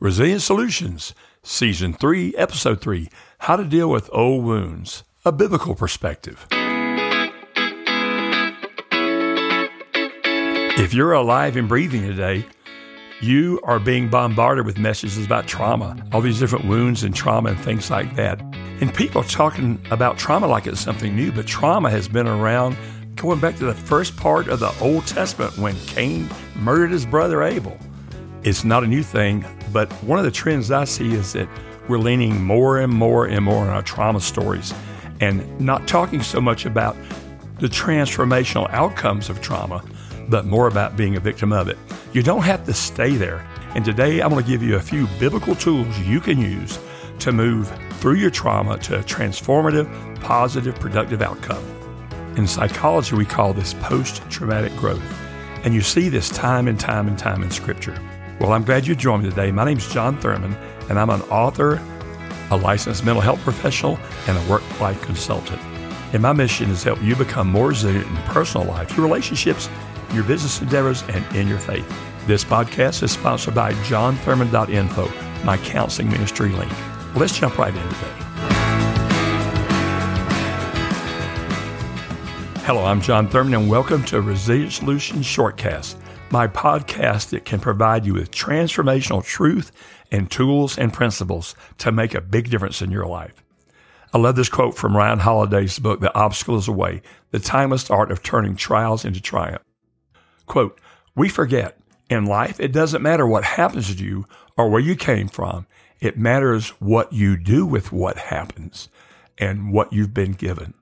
Resilient Solutions, Season 3, Episode 3 How to Deal with Old Wounds, a Biblical Perspective. If you're alive and breathing today, you are being bombarded with messages about trauma, all these different wounds and trauma and things like that. And people are talking about trauma like it's something new, but trauma has been around going back to the first part of the Old Testament when Cain murdered his brother Abel. It's not a new thing, but one of the trends I see is that we're leaning more and more and more on our trauma stories and not talking so much about the transformational outcomes of trauma, but more about being a victim of it. You don't have to stay there. And today I'm going to give you a few biblical tools you can use to move through your trauma to a transformative, positive, productive outcome. In psychology, we call this post traumatic growth. And you see this time and time and time in Scripture. Well, I'm glad you joined me today. My name is John Thurman, and I'm an author, a licensed mental health professional, and a work life consultant. And my mission is to help you become more resilient in personal life, your relationships, your business endeavors, and in your faith. This podcast is sponsored by johnthurman.info, my counseling ministry link. Let's jump right in today. Hello, I'm John Thurman, and welcome to Resilient Solutions Shortcast, my podcast that can provide you with transformational truth and tools and principles to make a big difference in your life. I love this quote from Ryan Holiday's book, The Obstacle is a Way, The Timeless Art of Turning Trials into Triumph. Quote, we forget in life, it doesn't matter what happens to you or where you came from. It matters what you do with what happens and what you've been given.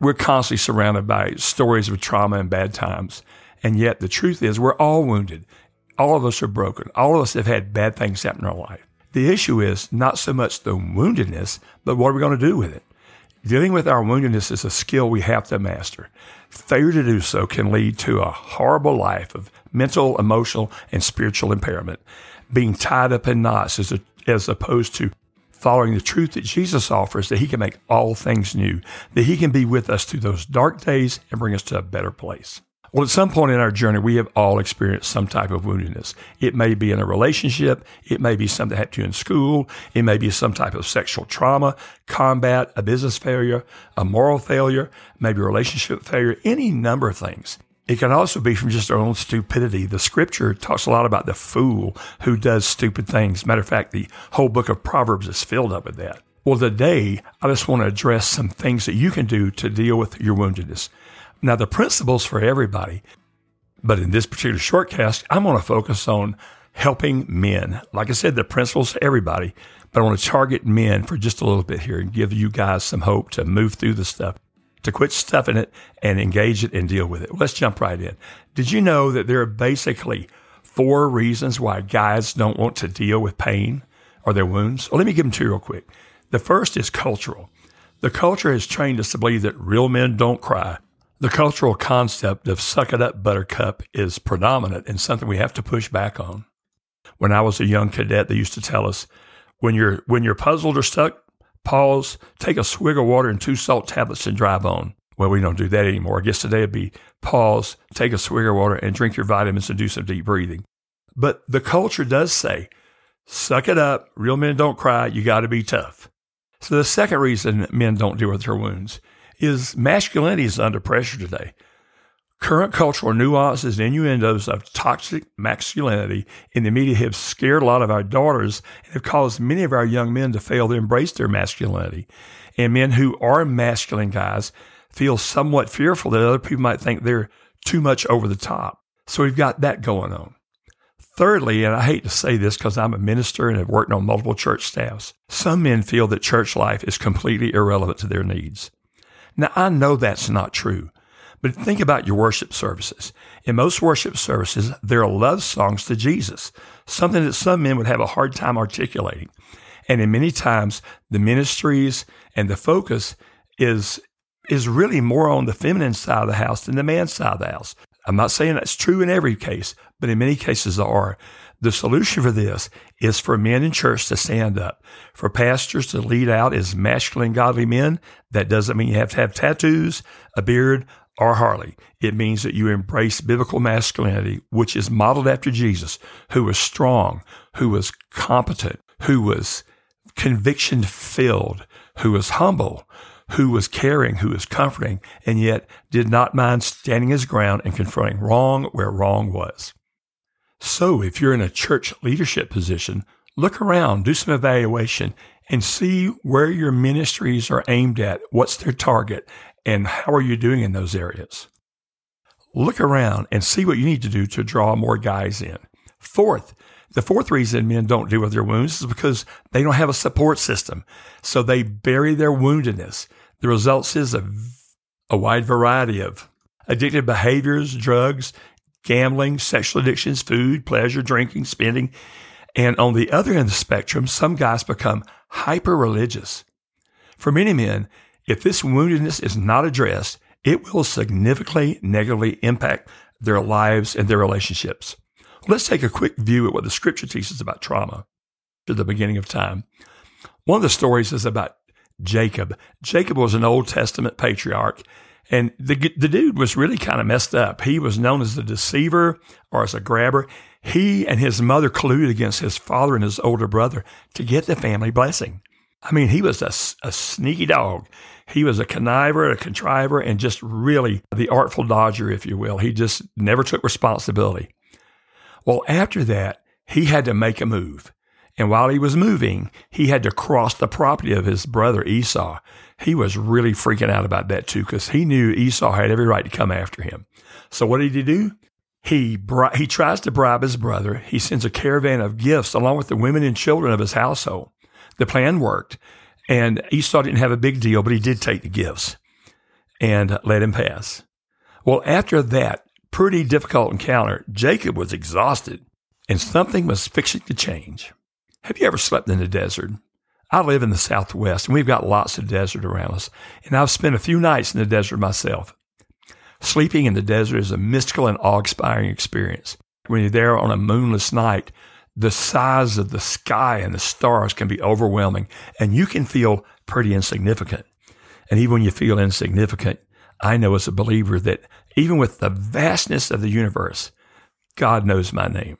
We're constantly surrounded by stories of trauma and bad times. And yet the truth is we're all wounded. All of us are broken. All of us have had bad things happen in our life. The issue is not so much the woundedness, but what are we going to do with it? Dealing with our woundedness is a skill we have to master. Failure to do so can lead to a horrible life of mental, emotional, and spiritual impairment. Being tied up in knots as, a, as opposed to following the truth that Jesus offers that he can make all things new, that he can be with us through those dark days and bring us to a better place. Well, at some point in our journey, we have all experienced some type of woundedness. It may be in a relationship. It may be something that happened to you in school. It may be some type of sexual trauma, combat, a business failure, a moral failure, maybe a relationship failure, any number of things. It can also be from just our own stupidity. The scripture talks a lot about the fool who does stupid things. Matter of fact, the whole book of Proverbs is filled up with that. Well, today, I just want to address some things that you can do to deal with your woundedness. Now, the principles for everybody, but in this particular shortcast, I'm going to focus on helping men. Like I said, the principles for everybody, but I want to target men for just a little bit here and give you guys some hope to move through the stuff, to quit stuffing it and engage it and deal with it. Let's jump right in. Did you know that there are basically four reasons why guys don't want to deal with pain or their wounds? Well, let me give them to you real quick. The first is cultural. The culture has trained us to believe that real men don't cry. The cultural concept of suck it up, buttercup is predominant and something we have to push back on. When I was a young cadet, they used to tell us when you're, when you're puzzled or stuck, pause, take a swig of water and two salt tablets and drive on. Well, we don't do that anymore. I guess today it'd be pause, take a swig of water and drink your vitamins and do some deep breathing. But the culture does say, suck it up. Real men don't cry. You got to be tough. So the second reason men don't deal with their wounds is masculinity is under pressure today. Current cultural nuances and innuendos of toxic masculinity in the media have scared a lot of our daughters and have caused many of our young men to fail to embrace their masculinity. And men who are masculine guys feel somewhat fearful that other people might think they're too much over the top. So we've got that going on. Thirdly, and I hate to say this because I'm a minister and have worked on multiple church staffs, some men feel that church life is completely irrelevant to their needs. Now, I know that's not true, but think about your worship services. In most worship services, there are love songs to Jesus, something that some men would have a hard time articulating. And in many times, the ministries and the focus is, is really more on the feminine side of the house than the man's side of the house. I'm not saying that's true in every case, but in many cases there are. The solution for this is for men in church to stand up, for pastors to lead out as masculine, godly men. That doesn't mean you have to have tattoos, a beard, or Harley. It means that you embrace biblical masculinity, which is modeled after Jesus, who was strong, who was competent, who was conviction filled, who was humble, who was caring, who was comforting, and yet did not mind standing his ground and confronting wrong where wrong was. So if you're in a church leadership position, look around, do some evaluation, and see where your ministries are aimed at. What's their target? And how are you doing in those areas? Look around and see what you need to do to draw more guys in. Fourth, the fourth reason men don't deal with their wounds is because they don't have a support system. So they bury their woundedness. The results is a, a wide variety of addictive behaviors, drugs, gambling, sexual addictions, food, pleasure, drinking, spending. And on the other end of the spectrum, some guys become hyper religious. For many men, if this woundedness is not addressed, it will significantly negatively impact their lives and their relationships. Let's take a quick view at what the scripture teaches about trauma at the beginning of time. One of the stories is about Jacob. Jacob was an Old Testament patriarch, and the, the dude was really kind of messed up. He was known as a deceiver or as a grabber. He and his mother colluded against his father and his older brother to get the family blessing. I mean, he was a, a sneaky dog. He was a conniver, a contriver, and just really the artful dodger, if you will. He just never took responsibility. Well, after that, he had to make a move. And while he was moving, he had to cross the property of his brother Esau. He was really freaking out about that too, because he knew Esau had every right to come after him. So what did he do? He bri- he tries to bribe his brother. He sends a caravan of gifts along with the women and children of his household. The plan worked, and Esau didn't have a big deal, but he did take the gifts and let him pass. Well, after that pretty difficult encounter, Jacob was exhausted, and something was fixing to change. Have you ever slept in the desert? I live in the Southwest, and we've got lots of desert around us, and I've spent a few nights in the desert myself. Sleeping in the desert is a mystical and awe inspiring experience. When you're there on a moonless night, the size of the sky and the stars can be overwhelming, and you can feel pretty insignificant. And even when you feel insignificant, I know as a believer that even with the vastness of the universe, God knows my name.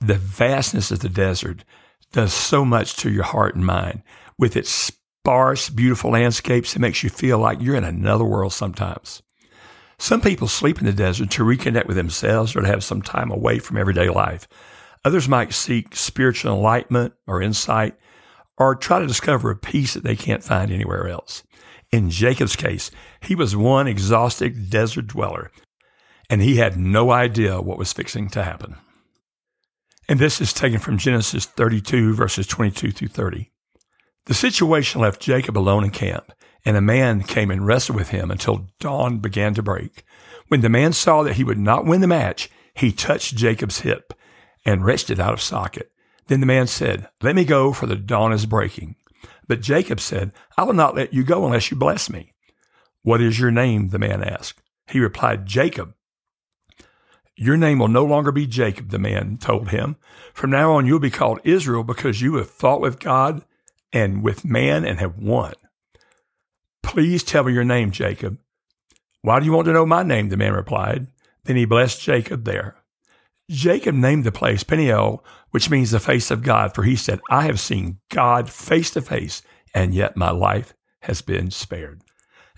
The vastness of the desert does so much to your heart and mind with its sparse, beautiful landscapes. It makes you feel like you're in another world sometimes. Some people sleep in the desert to reconnect with themselves or to have some time away from everyday life. Others might seek spiritual enlightenment or insight or try to discover a peace that they can't find anywhere else. In Jacob's case, he was one exhausted desert dweller, and he had no idea what was fixing to happen. And this is taken from Genesis 32, verses 22 through 30. The situation left Jacob alone in camp, and a man came and wrestled with him until dawn began to break. When the man saw that he would not win the match, he touched Jacob's hip and wrenched it out of socket. Then the man said, Let me go, for the dawn is breaking. But Jacob said, I will not let you go unless you bless me. What is your name? the man asked. He replied, Jacob. Your name will no longer be Jacob, the man told him. From now on, you'll be called Israel because you have fought with God and with man and have won. Please tell me your name, Jacob. Why do you want to know my name? The man replied. Then he blessed Jacob there. Jacob named the place Peniel, which means the face of God, for he said, I have seen God face to face, and yet my life has been spared.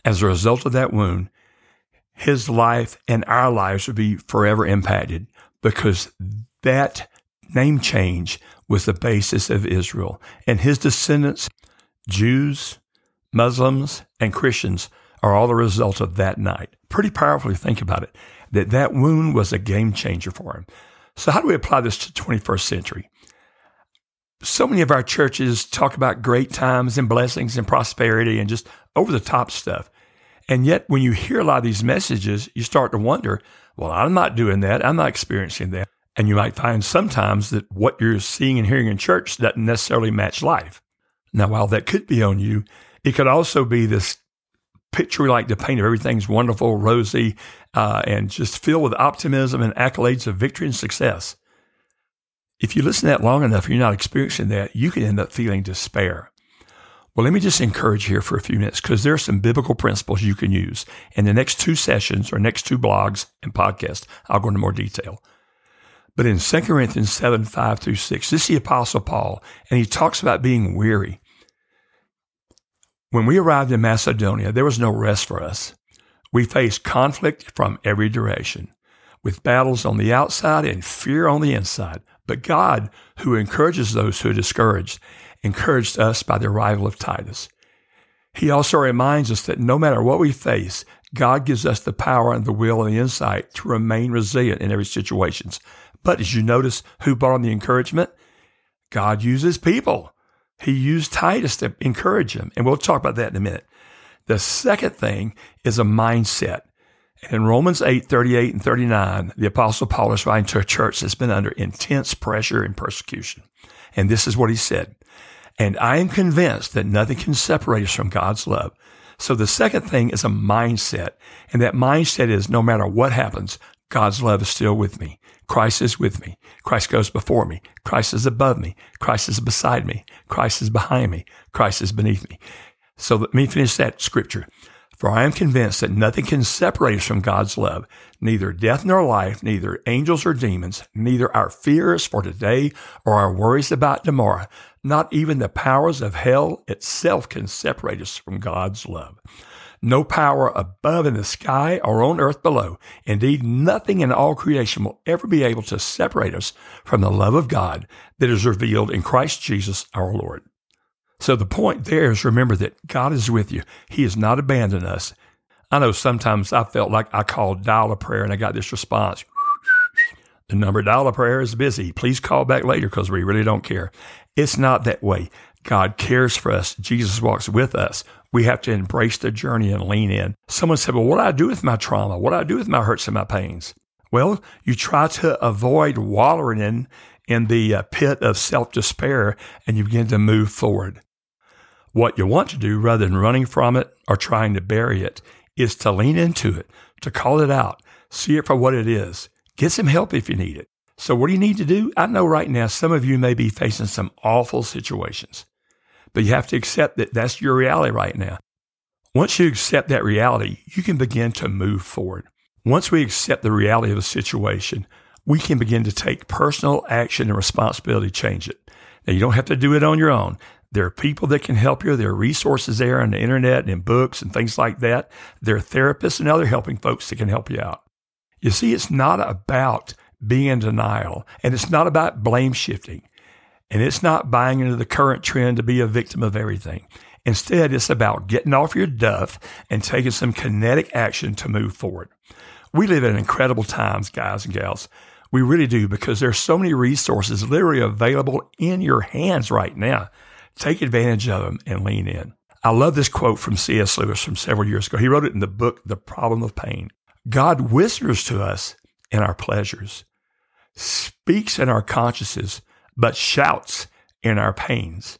As a result of that wound, his life and our lives would be forever impacted because that name change was the basis of Israel. And his descendants, Jews, Muslims, and Christians, are all the result of that night. Pretty powerful to think about it that that wound was a game changer for him. So how do we apply this to 21st century? So many of our churches talk about great times and blessings and prosperity and just over the top stuff. And yet when you hear a lot of these messages, you start to wonder, well, I'm not doing that. I'm not experiencing that. And you might find sometimes that what you're seeing and hearing in church doesn't necessarily match life. Now, while that could be on you, it could also be this picture we like to paint of everything's wonderful, rosy, uh, and just filled with optimism and accolades of victory and success. If you listen to that long enough you're not experiencing that, you can end up feeling despair. Well, let me just encourage here for a few minutes because there are some biblical principles you can use. In the next two sessions or next two blogs and podcasts, I'll go into more detail. But in 2 Corinthians 7, 5 through 6, this is the Apostle Paul, and he talks about being weary. When we arrived in Macedonia, there was no rest for us. We faced conflict from every direction, with battles on the outside and fear on the inside. But God, who encourages those who are discouraged, encouraged us by the arrival of Titus. He also reminds us that no matter what we face, God gives us the power and the will and the insight to remain resilient in every situation. But as you notice, who brought on the encouragement? God uses people. He used Titus to encourage him. And we'll talk about that in a minute. The second thing is a mindset. In Romans 8, 38 and 39, the Apostle Paul is writing to a church that's been under intense pressure and persecution. And this is what he said. And I am convinced that nothing can separate us from God's love. So the second thing is a mindset. And that mindset is no matter what happens, God's love is still with me. Christ is with me. Christ goes before me. Christ is above me. Christ is beside me. Christ is behind me. Christ is beneath me. So let me finish that scripture. For I am convinced that nothing can separate us from God's love, neither death nor life, neither angels or demons, neither our fears for today or our worries about tomorrow, not even the powers of hell itself can separate us from God's love. No power above in the sky or on earth below. Indeed, nothing in all creation will ever be able to separate us from the love of God that is revealed in Christ Jesus our Lord. So the point there is remember that God is with you. He has not abandoned us. I know sometimes I felt like I called dial a prayer and I got this response. The number dial a prayer is busy. Please call back later because we really don't care. It's not that way. God cares for us. Jesus walks with us. We have to embrace the journey and lean in. Someone said, Well, what do I do with my trauma? What do I do with my hurts and my pains? Well, you try to avoid wallowing in, in the uh, pit of self despair and you begin to move forward. What you want to do rather than running from it or trying to bury it is to lean into it, to call it out, see it for what it is. Get some help if you need it. So, what do you need to do? I know right now some of you may be facing some awful situations, but you have to accept that that's your reality right now. Once you accept that reality, you can begin to move forward. Once we accept the reality of a situation, we can begin to take personal action and responsibility to change it. Now, you don't have to do it on your own. There are people that can help you. There are resources there on the internet and in books and things like that. There are therapists and other helping folks that can help you out. You see, it's not about being in denial. And it's not about blame shifting. And it's not buying into the current trend to be a victim of everything. Instead, it's about getting off your duff and taking some kinetic action to move forward. We live in incredible times, guys and gals. We really do because there's so many resources literally available in your hands right now. Take advantage of them and lean in. I love this quote from C.S. Lewis from several years ago. He wrote it in the book, The Problem of Pain. God whispers to us in our pleasures speaks in our consciences, but shouts in our pains.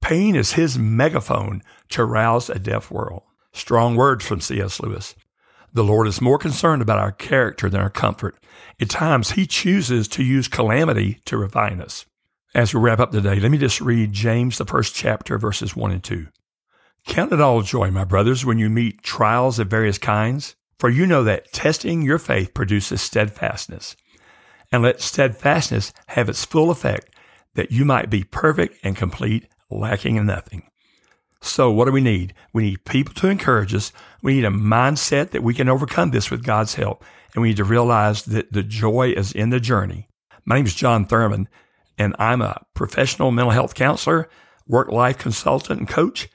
Pain is his megaphone to rouse a deaf world. Strong words from C.S. Lewis. The Lord is more concerned about our character than our comfort. At times, he chooses to use calamity to refine us. As we wrap up today, let me just read James, the first chapter, verses 1 and 2. Count it all joy, my brothers, when you meet trials of various kinds, for you know that testing your faith produces steadfastness and let steadfastness have its full effect, that you might be perfect and complete, lacking in nothing. So, what do we need? We need people to encourage us. We need a mindset that we can overcome this with God's help. And we need to realize that the joy is in the journey. My name is John Thurman, and I'm a professional mental health counselor, work life consultant, and coach.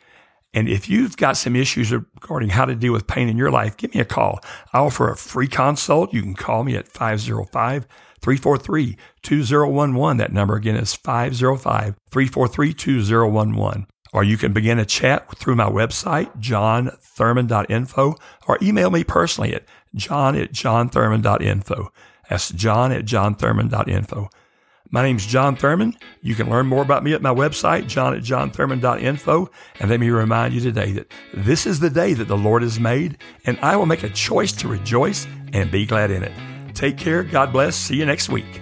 And if you've got some issues regarding how to deal with pain in your life, give me a call. I offer a free consult. You can call me at 505 343 2011. That number again is 505 343 2011. Or you can begin a chat through my website, johnthurman.info, or email me personally at john at johnthurman.info. That's john at johnthurman.info. My name is John Thurman. You can learn more about me at my website, john at johnthurman.info. And let me remind you today that this is the day that the Lord has made, and I will make a choice to rejoice and be glad in it. Take care. God bless. See you next week.